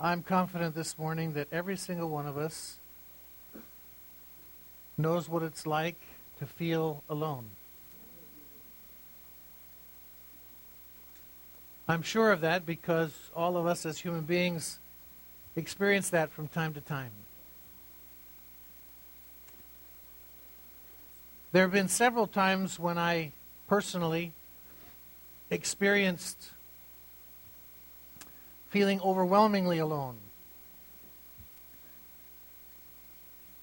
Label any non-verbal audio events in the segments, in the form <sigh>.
I'm confident this morning that every single one of us knows what it's like to feel alone. I'm sure of that because all of us as human beings experience that from time to time. There have been several times when I personally experienced feeling overwhelmingly alone.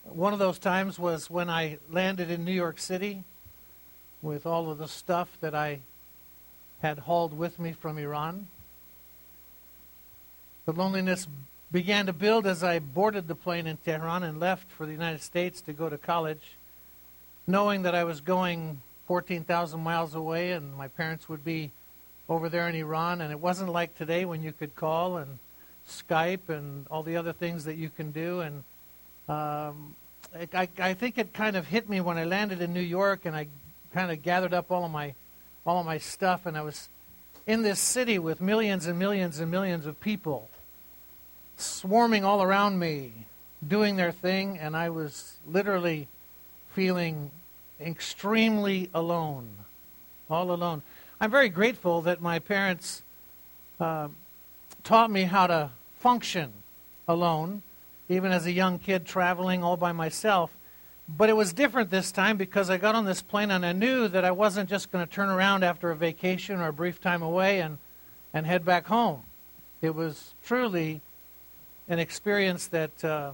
One of those times was when I landed in New York City with all of the stuff that I had hauled with me from Iran. The loneliness began to build as I boarded the plane in Tehran and left for the United States to go to college, knowing that I was going 14,000 miles away and my parents would be over there in Iran. And it wasn't like today when you could call and Skype and all the other things that you can do. And um, I, I think it kind of hit me when I landed in New York and I kind of gathered up all of my all of my stuff and I was in this city with millions and millions and millions of people swarming all around me doing their thing and I was literally feeling extremely alone all alone I'm very grateful that my parents uh, taught me how to function alone even as a young kid traveling all by myself. But it was different this time because I got on this plane and I knew that I wasn't just going to turn around after a vacation or a brief time away and, and head back home. It was truly an experience that uh,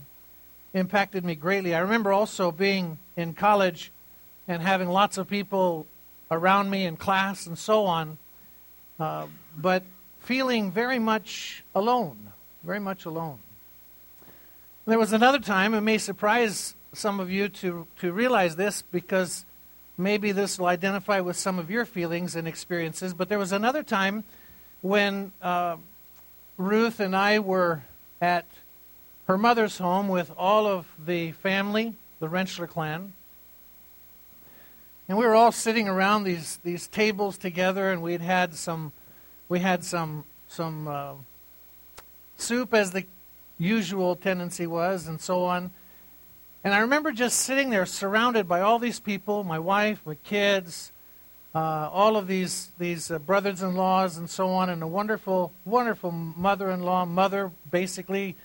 impacted me greatly. I remember also being in college and having lots of people around me in class and so on, uh, but feeling very much alone, very much alone. There was another time, it may surprise some of you to, to realize this because maybe this will identify with some of your feelings and experiences, but there was another time when uh, Ruth and I were at her mother's home with all of the family, the Rentschler clan. And we were all sitting around these, these tables together, and we'd had some, we had some, some uh, soup as the usual tendency was, and so on. And I remember just sitting there surrounded by all these people my wife, my kids, uh, all of these, these uh, brothers in laws, and so on, and a wonderful, wonderful mother in law, mother, basically.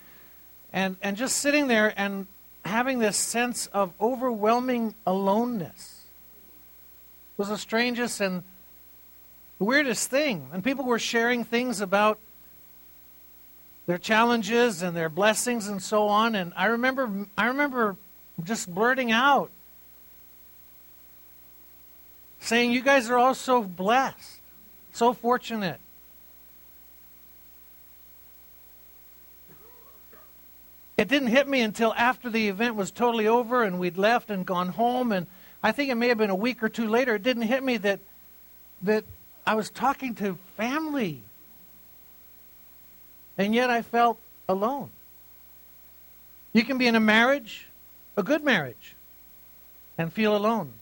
And, and just sitting there and having this sense of overwhelming aloneness was the strangest and the weirdest thing. And people were sharing things about their challenges and their blessings and so on. And I remember, I remember just blurting out, saying, "You guys are all so blessed, so fortunate." It didn't hit me until after the event was totally over and we'd left and gone home. And I think it may have been a week or two later. It didn't hit me that that I was talking to family and yet I felt alone. You can be in a marriage, a good marriage, and feel alone.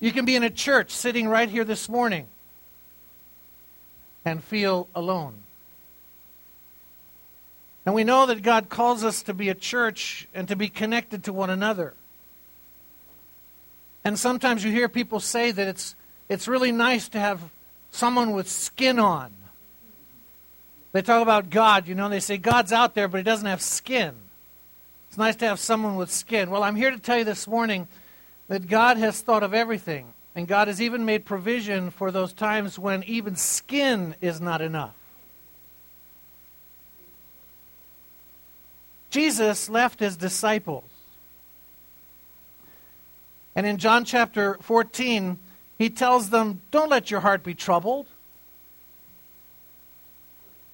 You can be in a church sitting right here this morning and feel alone. And we know that God calls us to be a church and to be connected to one another. And sometimes you hear people say that it's, it's really nice to have someone with skin on. They talk about God, you know, they say God's out there, but he doesn't have skin. It's nice to have someone with skin. Well, I'm here to tell you this morning that God has thought of everything, and God has even made provision for those times when even skin is not enough. Jesus left his disciples. And in John chapter 14, he tells them, Don't let your heart be troubled.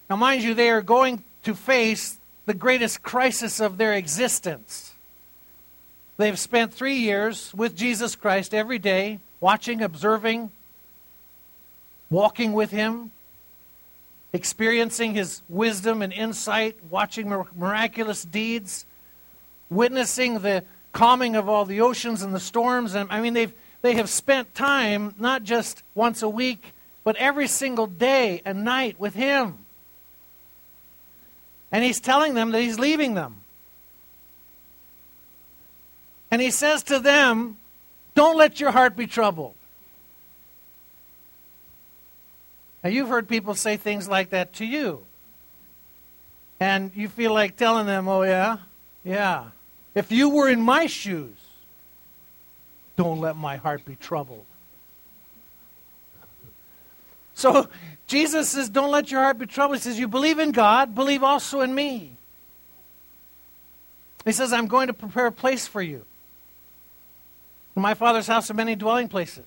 Now, mind you, they are going to face the greatest crisis of their existence. They've spent three years with Jesus Christ every day, watching, observing, walking with Him, experiencing His wisdom and insight, watching miraculous deeds, witnessing the calming of all the oceans and the storms. And I mean, they've, they have spent time not just once a week, but every single day and night with Him. And he's telling them that he's leaving them. And he says to them, Don't let your heart be troubled. Now, you've heard people say things like that to you. And you feel like telling them, Oh, yeah? Yeah. If you were in my shoes, don't let my heart be troubled. <laughs> So Jesus says, Don't let your heart be troubled. He says, You believe in God, believe also in me. He says, I'm going to prepare a place for you. In my Father's house are many dwelling places.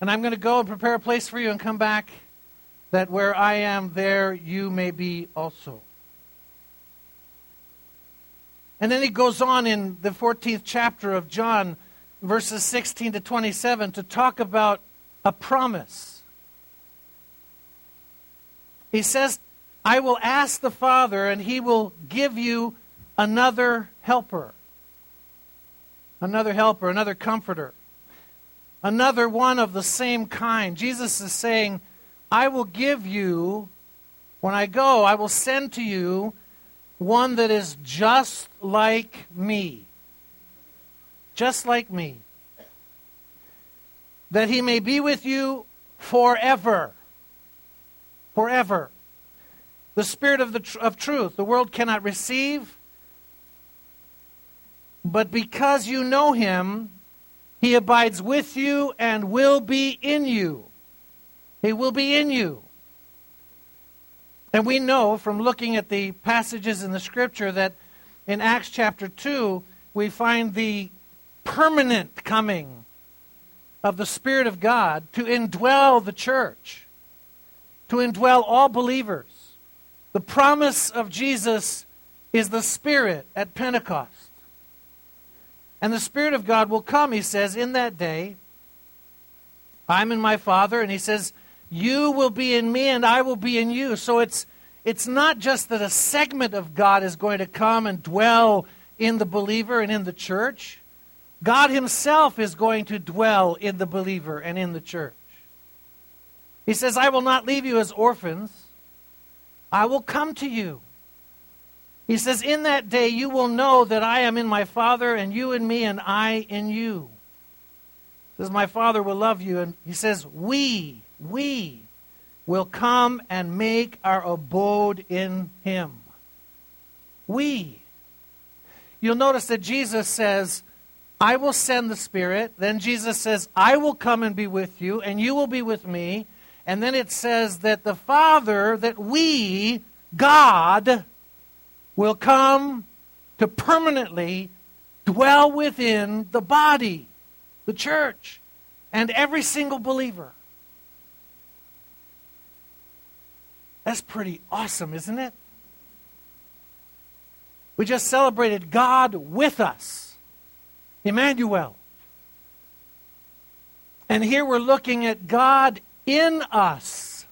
And I'm going to go and prepare a place for you and come back that where I am, there you may be also. And then he goes on in the 14th chapter of John, verses 16 to 27, to talk about a promise. He says, I will ask the Father, and he will give you another helper. Another helper, another comforter another one of the same kind. Jesus is saying, I will give you, when I go, I will send to you one that is just like me. Just like me. That he may be with you forever. Forever. The Spirit of, the tr- of truth, the world cannot receive. But because you know him, he abides with you and will be in you. He will be in you. And we know from looking at the passages in the scripture that in Acts chapter 2, we find the permanent coming of the Spirit of God to indwell the church, to indwell all believers. The promise of Jesus is the Spirit at Pentecost. And the Spirit of God will come, he says, in that day. I'm in my Father, and he says, You will be in me, and I will be in you. So it's, it's not just that a segment of God is going to come and dwell in the believer and in the church. God Himself is going to dwell in the believer and in the church. He says, I will not leave you as orphans, I will come to you. He says, In that day you will know that I am in my Father, and you in me, and I in you. He says, My Father will love you. And he says, We, we will come and make our abode in him. We. You'll notice that Jesus says, I will send the Spirit. Then Jesus says, I will come and be with you, and you will be with me. And then it says that the Father, that we, God, will come to permanently dwell within the body, the church, and every single believer. That's pretty awesome, isn't it? We just celebrated God with us, Emmanuel. And here we're looking at God in us,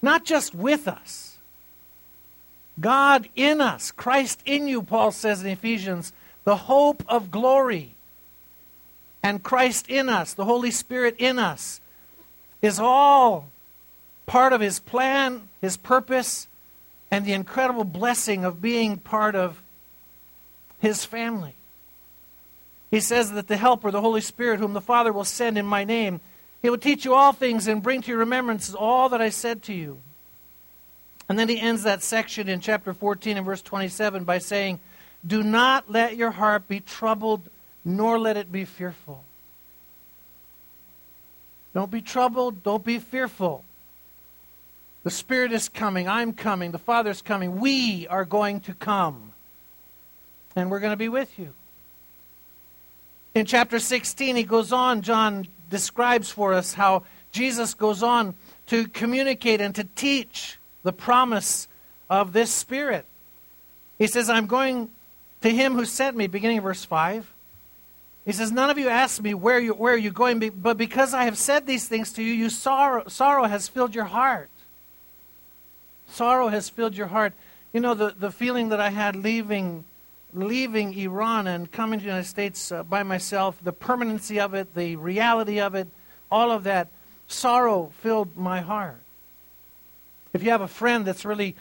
not just with us. God in us, Christ in you, Paul says in Ephesians, the hope of glory. And Christ in us, the Holy Spirit in us, is all part of his plan, his purpose, and the incredible blessing of being part of his family. He says that the Helper, the Holy Spirit, whom the Father will send in my name, he will teach you all things and bring to your remembrance all that I said to you. And then he ends that section in chapter 14 and verse 27 by saying, Do not let your heart be troubled, nor let it be fearful. Don't be troubled, don't be fearful. The Spirit is coming, I'm coming, the Father's coming, we are going to come. And we're going to be with you. In chapter 16, he goes on, John describes for us how Jesus goes on to communicate and to teach the promise of this Spirit. He says, I'm going to him who sent me, beginning of verse 5. He says, None of you asked me where, you, where are you going, but because I have said these things to you, you sorrow, sorrow has filled your heart. Sorrow has filled your heart. You know, the, the feeling that I had leaving, leaving Iran and coming to the United States uh, by myself, the permanency of it, the reality of it, all of that, sorrow filled my heart. If you have a friend that's really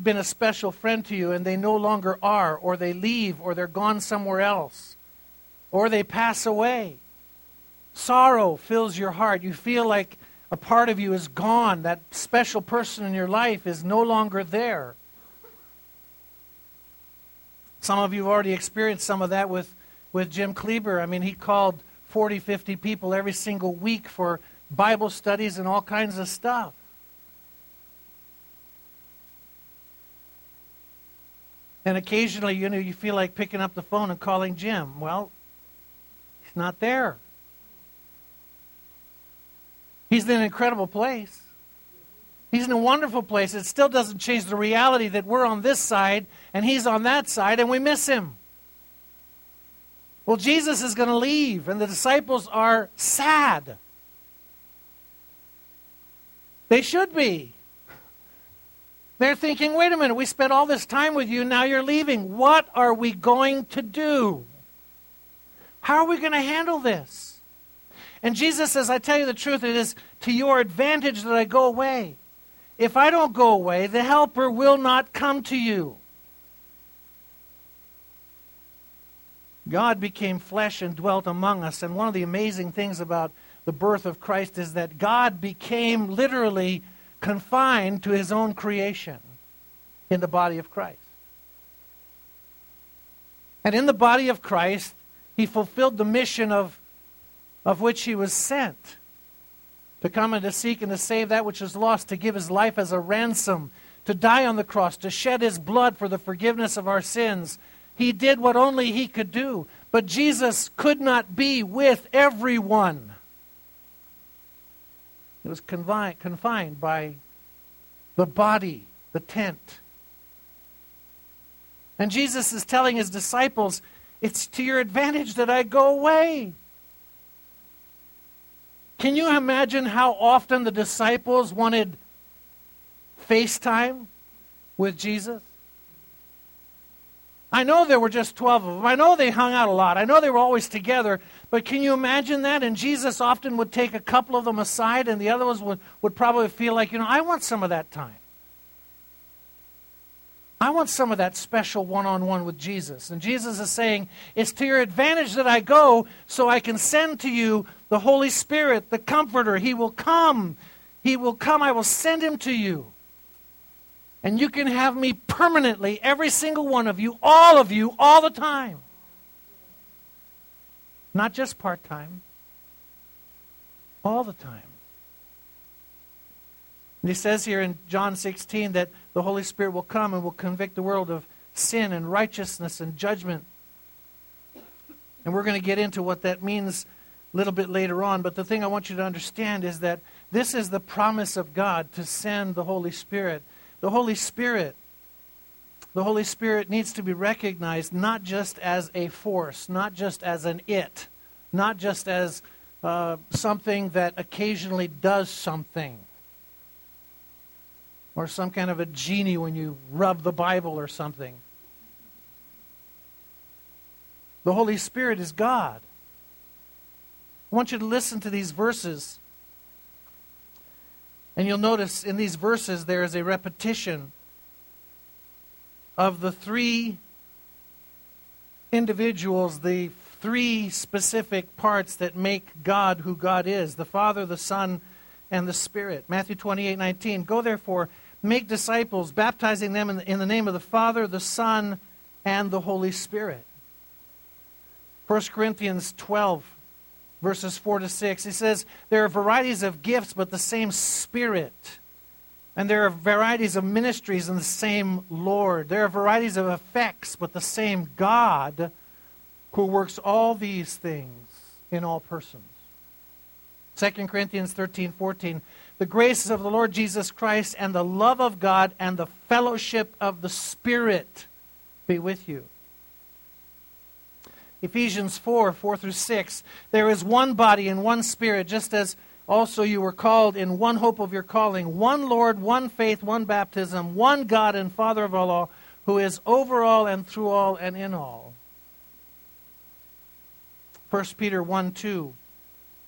been a special friend to you and they no longer are, or they leave, or they're gone somewhere else, or they pass away. Sorrow fills your heart. You feel like a part of you is gone. That special person in your life is no longer there. Some of you have already experienced some of that with, with Jim Kleber. I mean, he called 40, 50 people every single week for Bible studies and all kinds of stuff. And occasionally, you know, you feel like picking up the phone and calling Jim. Well, he's not there. He's in an incredible place. He's in a wonderful place. It still doesn't change the reality that we're on this side and he's on that side and we miss him. Well, Jesus is going to leave, and the disciples are sad. They should be. They're thinking, wait a minute, we spent all this time with you, now you're leaving. What are we going to do? How are we going to handle this? And Jesus says, I tell you the truth, it is to your advantage that I go away. If I don't go away, the Helper will not come to you. God became flesh and dwelt among us. And one of the amazing things about the birth of Christ is that God became literally confined to his own creation in the body of Christ. And in the body of Christ, he fulfilled the mission of, of which he was sent to come and to seek and to save that which is lost, to give his life as a ransom, to die on the cross, to shed his blood for the forgiveness of our sins. He did what only he could do. But Jesus could not be with everyone. It was confined, confined by the body, the tent. And Jesus is telling his disciples, It's to your advantage that I go away. Can you imagine how often the disciples wanted FaceTime with Jesus? I know there were just 12 of them. I know they hung out a lot. I know they were always together. But can you imagine that? And Jesus often would take a couple of them aside, and the other ones would, would probably feel like, you know, I want some of that time. I want some of that special one on one with Jesus. And Jesus is saying, It's to your advantage that I go so I can send to you the Holy Spirit, the Comforter. He will come. He will come. I will send him to you. And you can have me permanently, every single one of you, all of you, all the time. Not just part time, all the time. And he says here in John 16 that the Holy Spirit will come and will convict the world of sin and righteousness and judgment. And we're going to get into what that means a little bit later on. But the thing I want you to understand is that this is the promise of God to send the Holy Spirit. The Holy Spirit the Holy Spirit needs to be recognized not just as a force, not just as an it, not just as uh, something that occasionally does something, or some kind of a genie when you rub the Bible or something. The Holy Spirit is God. I want you to listen to these verses. And you'll notice in these verses there is a repetition of the three individuals, the three specific parts that make God who God is the Father, the Son, and the Spirit. Matthew 28 19. Go therefore, make disciples, baptizing them in the, in the name of the Father, the Son, and the Holy Spirit. 1 Corinthians 12, verses 4 to 6. He says, There are varieties of gifts, but the same Spirit. And there are varieties of ministries in the same Lord. There are varieties of effects, but the same God who works all these things in all persons. 2 Corinthians 13 14. The graces of the Lord Jesus Christ and the love of God and the fellowship of the Spirit be with you. Ephesians 4 4 through 6. There is one body and one Spirit, just as also, you were called in one hope of your calling, one Lord, one faith, one baptism, one God and Father of all, who is over all and through all and in all. 1 Peter 1 2.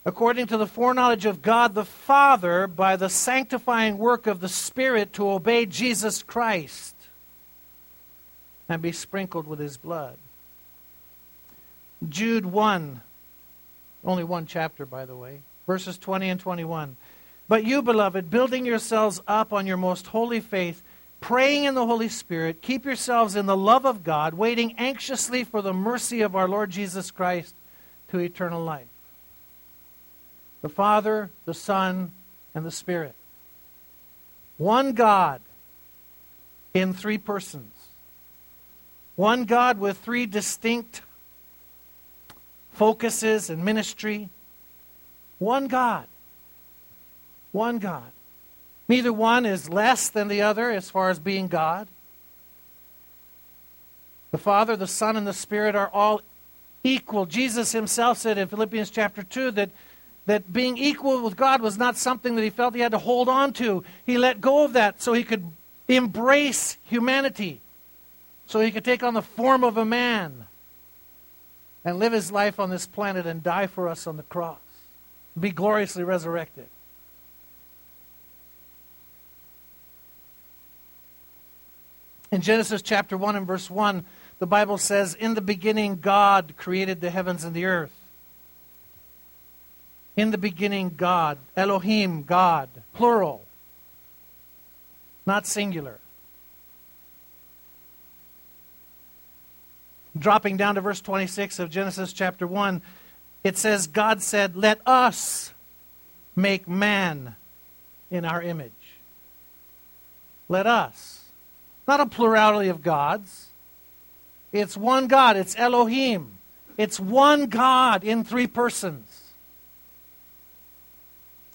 According to the foreknowledge of God the Father, by the sanctifying work of the Spirit, to obey Jesus Christ and be sprinkled with his blood. Jude 1, only one chapter, by the way, verses 20 and 21. But you, beloved, building yourselves up on your most holy faith, praying in the Holy Spirit, keep yourselves in the love of God, waiting anxiously for the mercy of our Lord Jesus Christ to eternal life. The Father, the Son, and the Spirit. One God in three persons. One God with three distinct focuses and ministry. One God. One God. Neither one is less than the other as far as being God. The Father, the Son, and the Spirit are all equal. Jesus himself said in Philippians chapter 2 that, that being equal with God was not something that he felt he had to hold on to. He let go of that so he could embrace humanity, so he could take on the form of a man and live his life on this planet and die for us on the cross, be gloriously resurrected. In Genesis chapter 1 and verse 1, the Bible says, In the beginning, God created the heavens and the earth. In the beginning, God. Elohim, God. Plural. Not singular. Dropping down to verse 26 of Genesis chapter 1, it says, God said, Let us make man in our image. Let us. Not a plurality of gods. It's one God. It's Elohim. It's one God in three persons.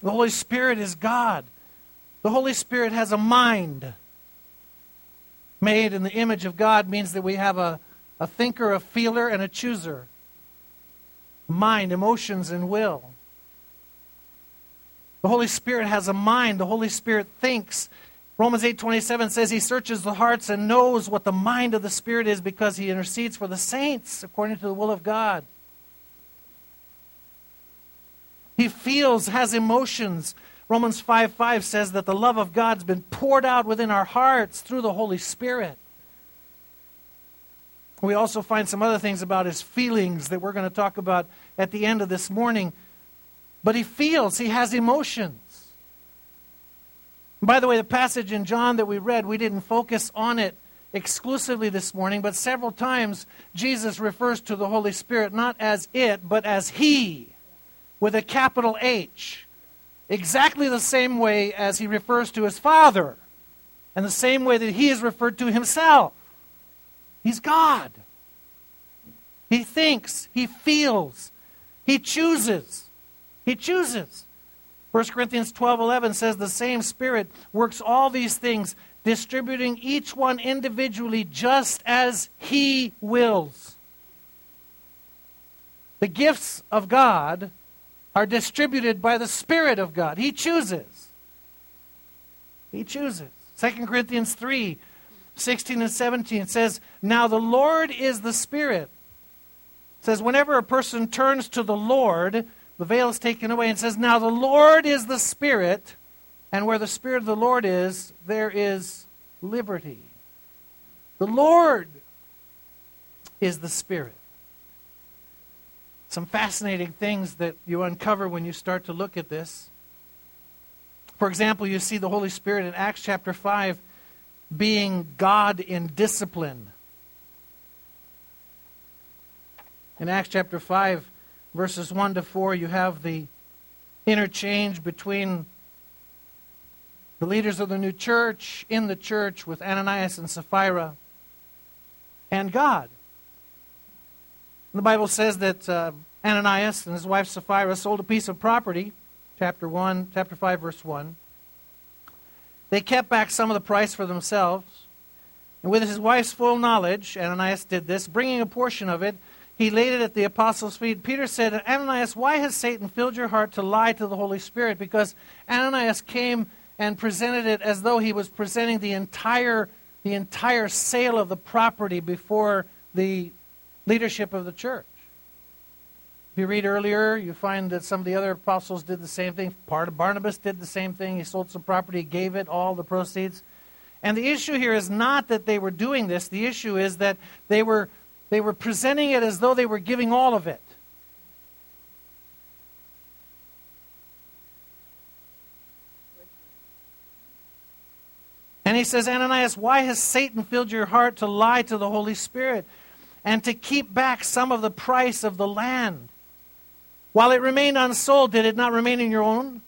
The Holy Spirit is God. The Holy Spirit has a mind. Made in the image of God means that we have a a thinker, a feeler, and a chooser. Mind, emotions, and will. The Holy Spirit has a mind. The Holy Spirit thinks. Romans 8:27 says he searches the hearts and knows what the mind of the Spirit is because he intercedes for the saints according to the will of God. He feels, has emotions. Romans 5 5 says that the love of God's been poured out within our hearts through the Holy Spirit. We also find some other things about his feelings that we're going to talk about at the end of this morning. But he feels, he has emotions. By the way, the passage in John that we read, we didn't focus on it exclusively this morning, but several times Jesus refers to the Holy Spirit not as it, but as He, with a capital H. Exactly the same way as he refers to his Father, and the same way that he is referred to himself. He's God. He thinks, he feels, he chooses. He chooses. 1 Corinthians 12 11 says, The same Spirit works all these things, distributing each one individually just as He wills. The gifts of God are distributed by the Spirit of God. He chooses. He chooses. 2 Corinthians 3 16 and 17 says, Now the Lord is the Spirit. It says, whenever a person turns to the Lord, the veil is taken away and says, Now the Lord is the Spirit, and where the Spirit of the Lord is, there is liberty. The Lord is the Spirit. Some fascinating things that you uncover when you start to look at this. For example, you see the Holy Spirit in Acts chapter 5 being God in discipline. In Acts chapter 5, verses 1 to 4, you have the interchange between the leaders of the new church in the church with Ananias and Sapphira and God. The Bible says that uh, Ananias and his wife Sapphira sold a piece of property, chapter 1, chapter 5, verse 1. They kept back some of the price for themselves. And with his wife's full knowledge, Ananias did this, bringing a portion of it, he laid it at the apostles' feet. Peter said, Ananias, why has Satan filled your heart to lie to the Holy Spirit? Because Ananias came and presented it as though he was presenting the entire, the entire sale of the property before the leadership of the church. If you read earlier, you find that some of the other apostles did the same thing. Part of Barnabas did the same thing. He sold some property, gave it all the proceeds. And the issue here is not that they were doing this. The issue is that they were they were presenting it as though they were giving all of it. And he says, Ananias, why has Satan filled your heart to lie to the Holy Spirit and to keep back some of the price of the land? While it remained unsold, did it not remain in your own?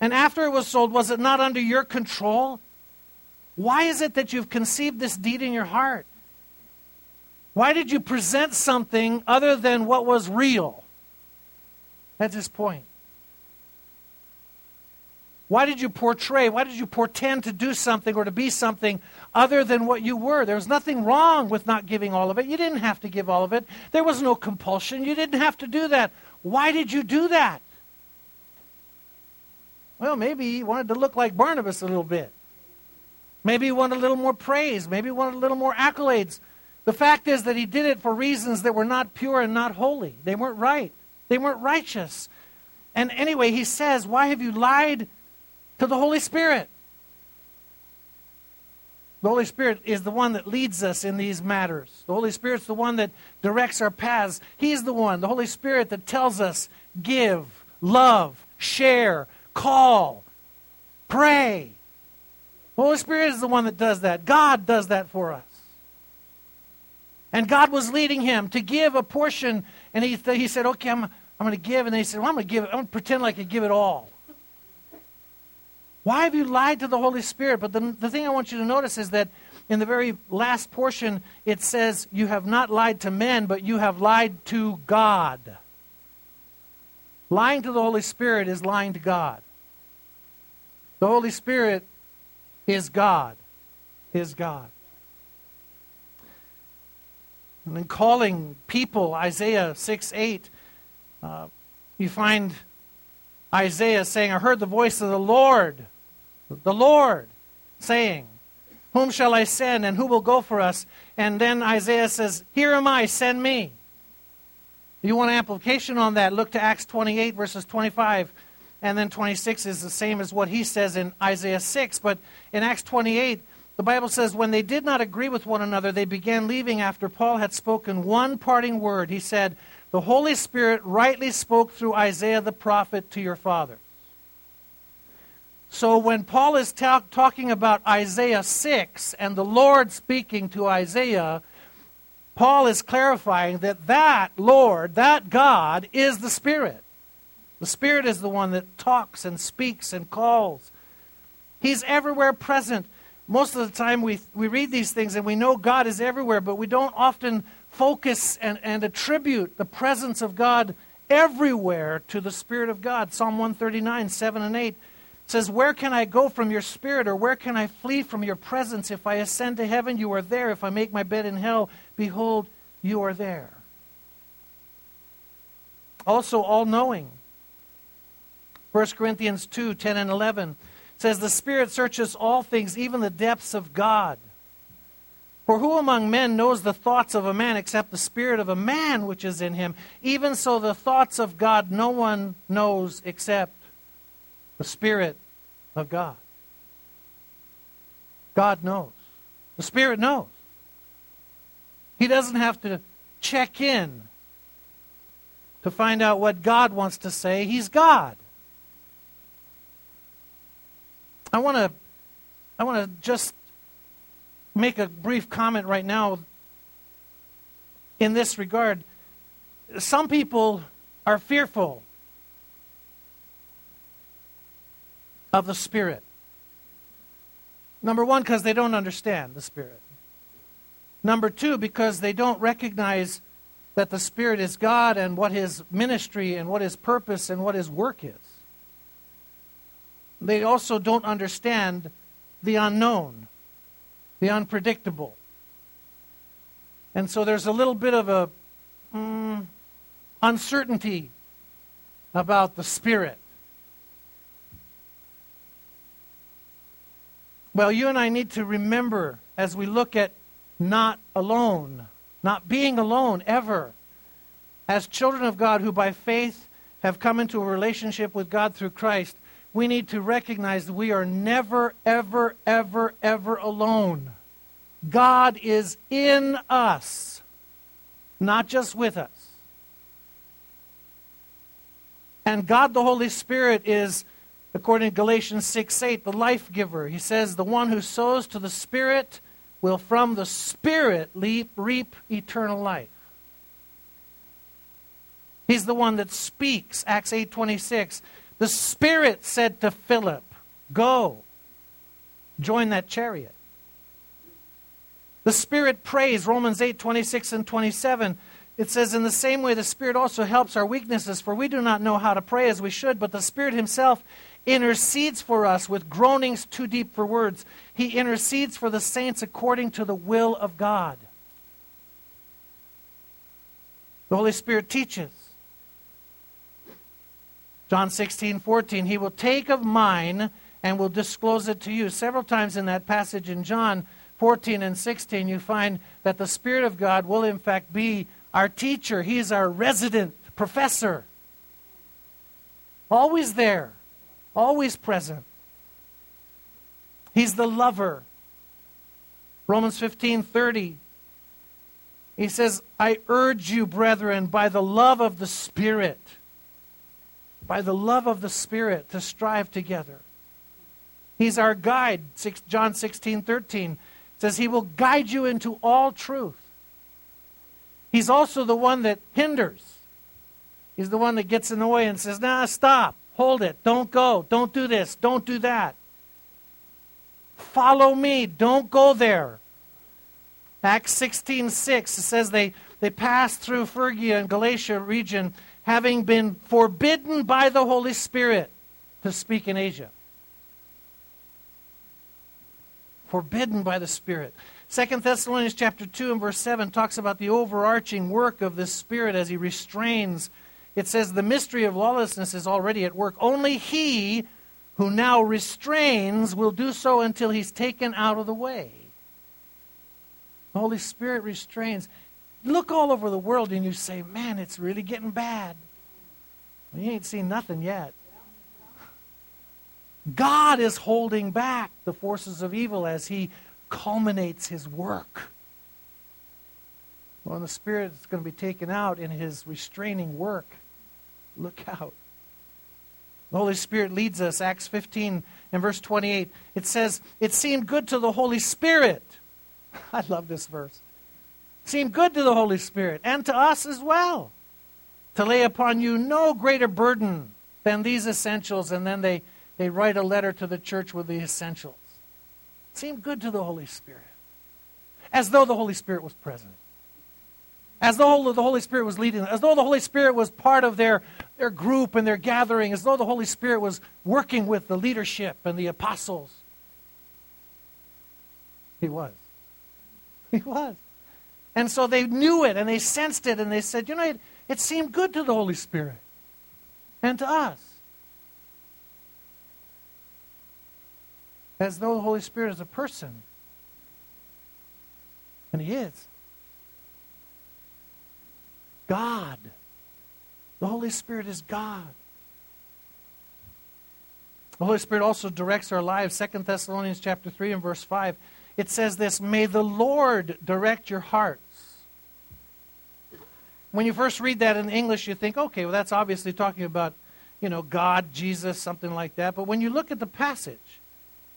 And after it was sold, was it not under your control? Why is it that you've conceived this deed in your heart? Why did you present something other than what was real? That's his point. Why did you portray, why did you portend to do something or to be something other than what you were? There was nothing wrong with not giving all of it. You didn't have to give all of it. There was no compulsion. You didn't have to do that. Why did you do that? Well, maybe he wanted to look like Barnabas a little bit. Maybe he wanted a little more praise. Maybe he wanted a little more accolades. The fact is that he did it for reasons that were not pure and not holy. They weren't right. They weren't righteous. And anyway, he says, Why have you lied to the Holy Spirit? The Holy Spirit is the one that leads us in these matters. The Holy Spirit's the one that directs our paths. He's the one, the Holy Spirit, that tells us give, love, share, call, pray. The Holy Spirit is the one that does that. God does that for us. And God was leading him to give a portion. And he, he said, Okay, I'm, I'm going to give. And they said, Well, I'm going to give. I'm going to pretend like I give it all. Why have you lied to the Holy Spirit? But the, the thing I want you to notice is that in the very last portion, it says, You have not lied to men, but you have lied to God. Lying to the Holy Spirit is lying to God. The Holy Spirit is God. Is God. And in calling people, Isaiah 6 8, uh, you find Isaiah saying, I heard the voice of the Lord, the Lord, saying, Whom shall I send, and who will go for us? And then Isaiah says, Here am I, send me. You want an application on that? Look to Acts 28, verses 25 and then 26 is the same as what he says in Isaiah 6. But in Acts 28, the Bible says, When they did not agree with one another, they began leaving after Paul had spoken one parting word. He said, The Holy Spirit rightly spoke through Isaiah the prophet to your father. So when Paul is ta- talking about Isaiah 6 and the Lord speaking to Isaiah, Paul is clarifying that that Lord, that God, is the Spirit. The Spirit is the one that talks and speaks and calls. He's everywhere present most of the time we, we read these things and we know God is everywhere, but we don't often focus and, and attribute the presence of God everywhere to the Spirit of God. Psalm 139, 7 and 8 says, Where can I go from your Spirit, or where can I flee from your presence? If I ascend to heaven, you are there. If I make my bed in hell, behold, you are there. Also, all knowing. 1 Corinthians 2, 10 and 11 says, The Spirit searches all things, even the depths of God. For who among men knows the thoughts of a man except the spirit of a man which is in him? Even so, the thoughts of God no one knows except the Spirit of God. God knows. The Spirit knows. He doesn't have to check in to find out what God wants to say. He's God. I want to I want to just make a brief comment right now in this regard. Some people are fearful of the Spirit. Number one, because they don't understand the Spirit. Number two, because they don't recognize that the Spirit is God and what His ministry and what His purpose and what His work is they also don't understand the unknown, the unpredictable. And so there's a little bit of a mm, uncertainty about the Spirit. Well, you and I need to remember as we look at not alone, not being alone ever, as children of God who by faith have come into a relationship with God through Christ, we need to recognize that we are never, ever, ever, ever alone. God is in us, not just with us. And God the Holy Spirit is, according to Galatians 6 8, the life giver. He says, The one who sows to the Spirit will from the Spirit leap, reap eternal life. He's the one that speaks, Acts 8:26. The Spirit said to Philip, "Go. Join that chariot." The Spirit prays, Romans 8:26 and 27. It says, In the same way, the Spirit also helps our weaknesses, for we do not know how to pray as we should, but the Spirit Himself intercedes for us with groanings too deep for words. He intercedes for the saints according to the will of God. The Holy Spirit teaches. John 16, 14, He will take of mine and will disclose it to you. Several times in that passage in John 14 and 16, you find that the Spirit of God will, in fact, be our teacher. He is our resident professor. Always there, always present. He's the lover. Romans 15 30. He says, I urge you, brethren, by the love of the Spirit by the love of the Spirit to strive together. He's our guide. John 16, 13 says he will guide you into all truth. He's also the one that hinders. He's the one that gets in the way and says, nah, stop, hold it, don't go, don't do this, don't do that. Follow me, don't go there. Acts 16, 6, it says they, they passed through Phrygia and Galatia region having been forbidden by the Holy Spirit to speak in Asia. Forbidden by the Spirit. Second Thessalonians chapter 2 and verse 7 talks about the overarching work of this Spirit as he restrains. It says, The mystery of lawlessness is already at work. Only he who now restrains will do so until he's taken out of the way. The Holy Spirit restrains look all over the world and you say, man, it's really getting bad. Well, you ain't seen nothing yet. God is holding back the forces of evil as he culminates his work. Well, the Spirit is going to be taken out in his restraining work. Look out. The Holy Spirit leads us. Acts 15 and verse 28. It says, It seemed good to the Holy Spirit. <laughs> I love this verse seemed good to the Holy Spirit and to us as well to lay upon you no greater burden than these essentials. And then they, they write a letter to the church with the essentials. It seemed good to the Holy Spirit, as though the Holy Spirit was present. As though the Holy Spirit was leading, as though the Holy Spirit was part of their, their group and their gathering, as though the Holy Spirit was working with the leadership and the apostles. He was. <laughs> He was. And so they knew it and they sensed it and they said, you know, it, it seemed good to the Holy Spirit and to us. As though the Holy Spirit is a person. And He is. God. The Holy Spirit is God. The Holy Spirit also directs our lives. Second Thessalonians chapter 3 and verse 5. It says this, May the Lord direct your hearts." when you first read that in English, you think, okay, well, that's obviously talking about, you know, God, Jesus, something like that. But when you look at the passage,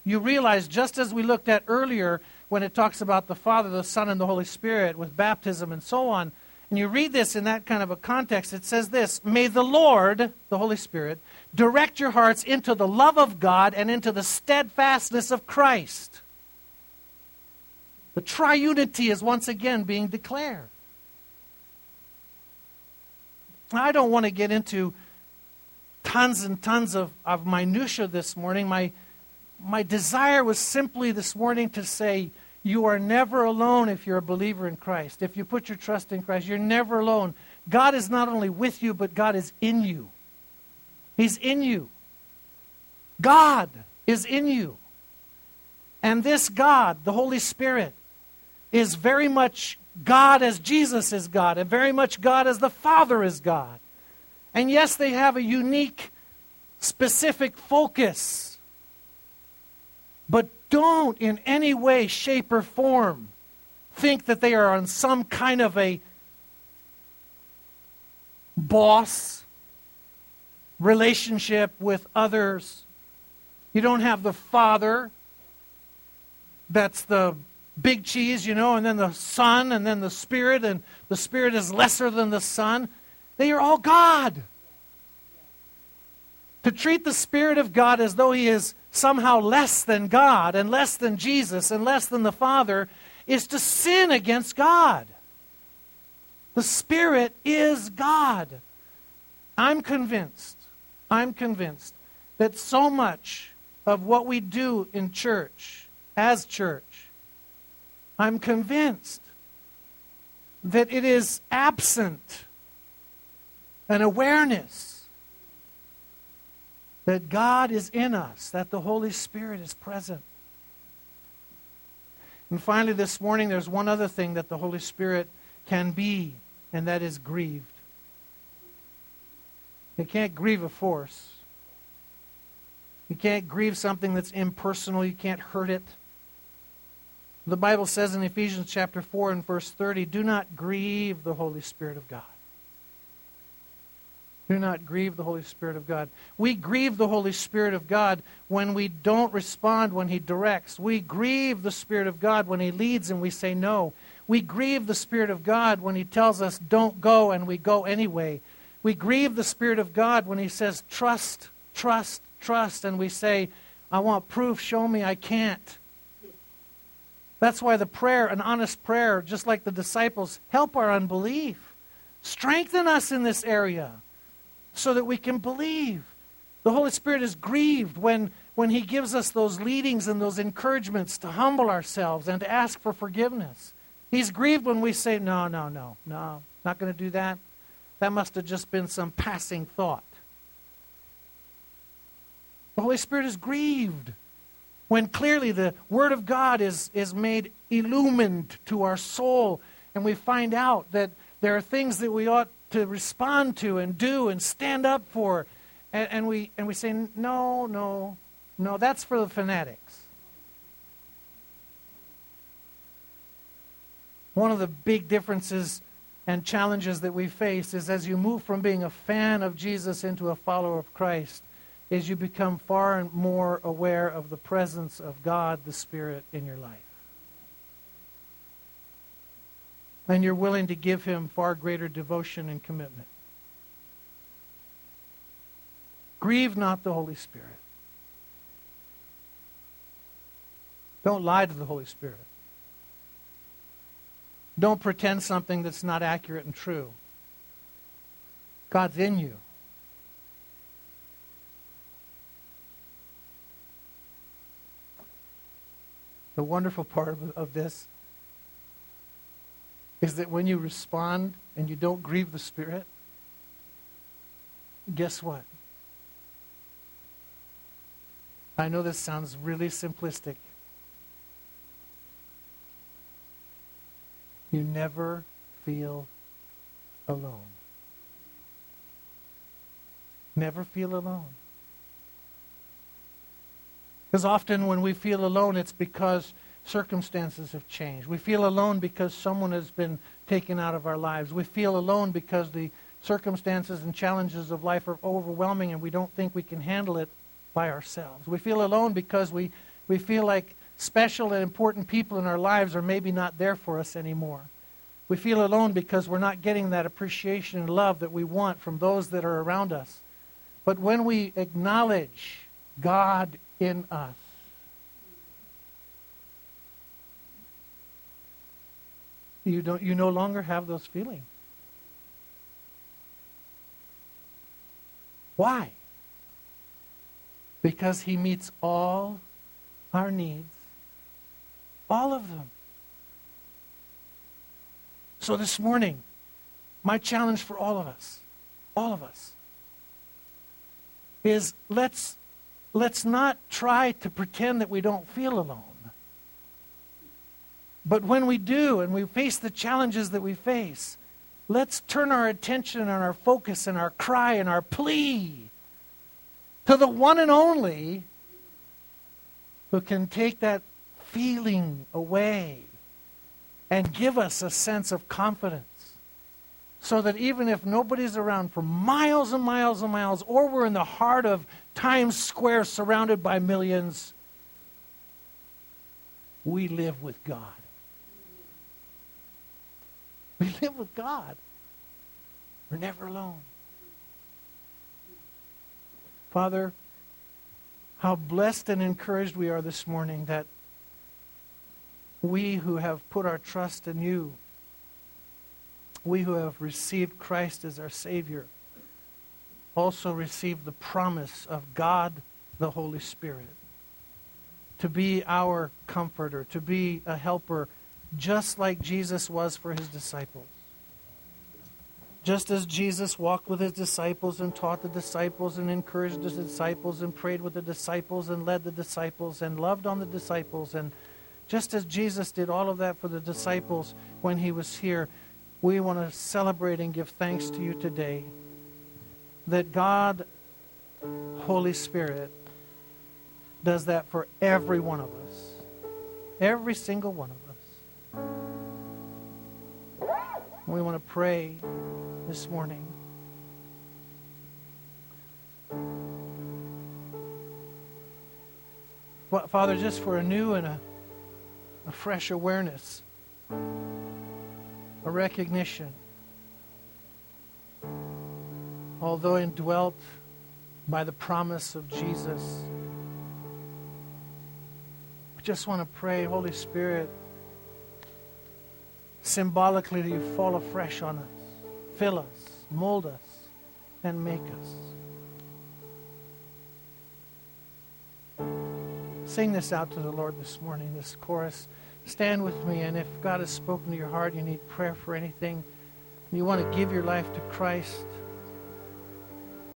you realize, just as we looked at earlier when it talks about the Father, the Son, and the Holy Spirit with baptism and so on, and you read this in that kind of a context, it says this May the Lord, the Holy Spirit, direct your hearts into the love of God and into the steadfastness of Christ. The triunity is once again being declared. I don't want to get into tons and tons of, of minutia this morning. My, my desire was simply this morning to say, you are never alone if you're a believer in Christ. If you put your trust in Christ, you're never alone. God is not only with you, but God is in you. He's in you. God is in you. And this God, the Holy Spirit, is very much God as Jesus is God, and very much God as the Father is God. And yes, they have a unique, specific focus. But don't in any way, shape, or form think that they are on some kind of a boss relationship with others. You don't have the Father that's the big cheese, you know, and then the Son, and then the Spirit, and the Spirit is lesser than the Son. They are all God. To treat the Spirit of God as though He is somehow less than God, and less than Jesus, and less than the Father, is to sin against God. The Spirit is God. I'm convinced, I'm convinced that so much of what we do in church, as church, I'm convinced that it is absent an awareness that God is in us, that the Holy Spirit is present. And finally, this morning, there's one other thing that the Holy Spirit can be, and that is grieved. You can't grieve a force. You can't grieve something that's impersonal. You can't hurt it. The Bible says in Ephesians chapter 4 and verse 30, do not grieve the Holy Spirit of God. Do not grieve the Holy Spirit of God. We grieve the Holy Spirit of God when we don't respond when He directs. We grieve the Spirit of God when He leads and we say no. We grieve the Spirit of God when He tells us don't go and we go anyway. We grieve the Spirit of God when He says trust, trust, trust, and we say, I want proof, show me I can't. That's why the prayer, an honest prayer, just like the disciples, help our unbelief. Strengthen us in this area so that we can believe. The Holy Spirit is grieved when, when He gives us those leadings and those encouragements to humble ourselves and to ask for forgiveness. He's grieved when we say, No, no, no, no, not going to do that. That must have just been some passing thought. The Holy Spirit is grieved when clearly the Word of God is, is made illumined to our soul, and we find out that there are things that we ought to respond to and do and stand up for, and, and we, and we say, no, no, no, that's for the fanatics. One of the big differences and challenges that we face is as you move from being a fan of Jesus into a follower of Christ, is you become far more aware of the presence of God, the Spirit, in your life. And you're willing to give Him far greater devotion and commitment. Grieve not the Holy Spirit. Don't lie to the Holy Spirit. Don't pretend something that's not accurate and true. God's in you. The wonderful part of, of this is that when you respond and you don't grieve the Spirit, guess what? I know this sounds really simplistic. You never feel alone. Never feel alone. Because often when we feel alone, it's because circumstances have changed. We feel alone because someone has been taken out of our lives. We feel alone because the circumstances and challenges of life are overwhelming and we don't think we can handle it by ourselves. We feel alone because we, we feel like special and important people in our lives are maybe not there for us anymore. We feel alone because we're not getting that appreciation and love that we want from those that are around us. But when we acknowledge God in us. You, don't, you no longer have those feelings. Why? Because he meets all our needs, all of them. So this morning, my challenge for all of us, all of us, is let's let's not try to pretend that we don't feel alone. But when we do and we face the challenges that we face, let's turn our attention and our focus and our cry and our plea to the one and only who can take that feeling away and give us a sense of confidence. So that even if nobody's around for miles and miles and miles, or we're in the heart of Times Square surrounded by millions, we live with God. <laughs> We live with God. We're never alone. Father, how blessed and encouraged we are this morning that we who have put our trust in you, we who have received Christ as our Savior, also receive the promise of God the Holy Spirit to be our comforter, to be a helper, just like Jesus was for his disciples. Just as Jesus walked with his disciples and taught the disciples and encouraged the disciples and prayed with the disciples and led the disciples and loved on the disciples, and just as Jesus did all of that for the disciples when he was here, we want to celebrate and give thanks to you today that God, Holy Spirit, does that for every one of us. Every single one of us. We want to pray this morning. Father, just for a new and a, a fresh awareness, a recognition, although indwelt by the promise of Jesus, we just want to pray, Holy Spirit, symbolically that you fall afresh on us. Fill us, mold us, and make us. Sing this out to the Lord this morning, this chorus. Stand with me, and if God has spoken to your heart, you need prayer for anything, you want to give your life to Christ,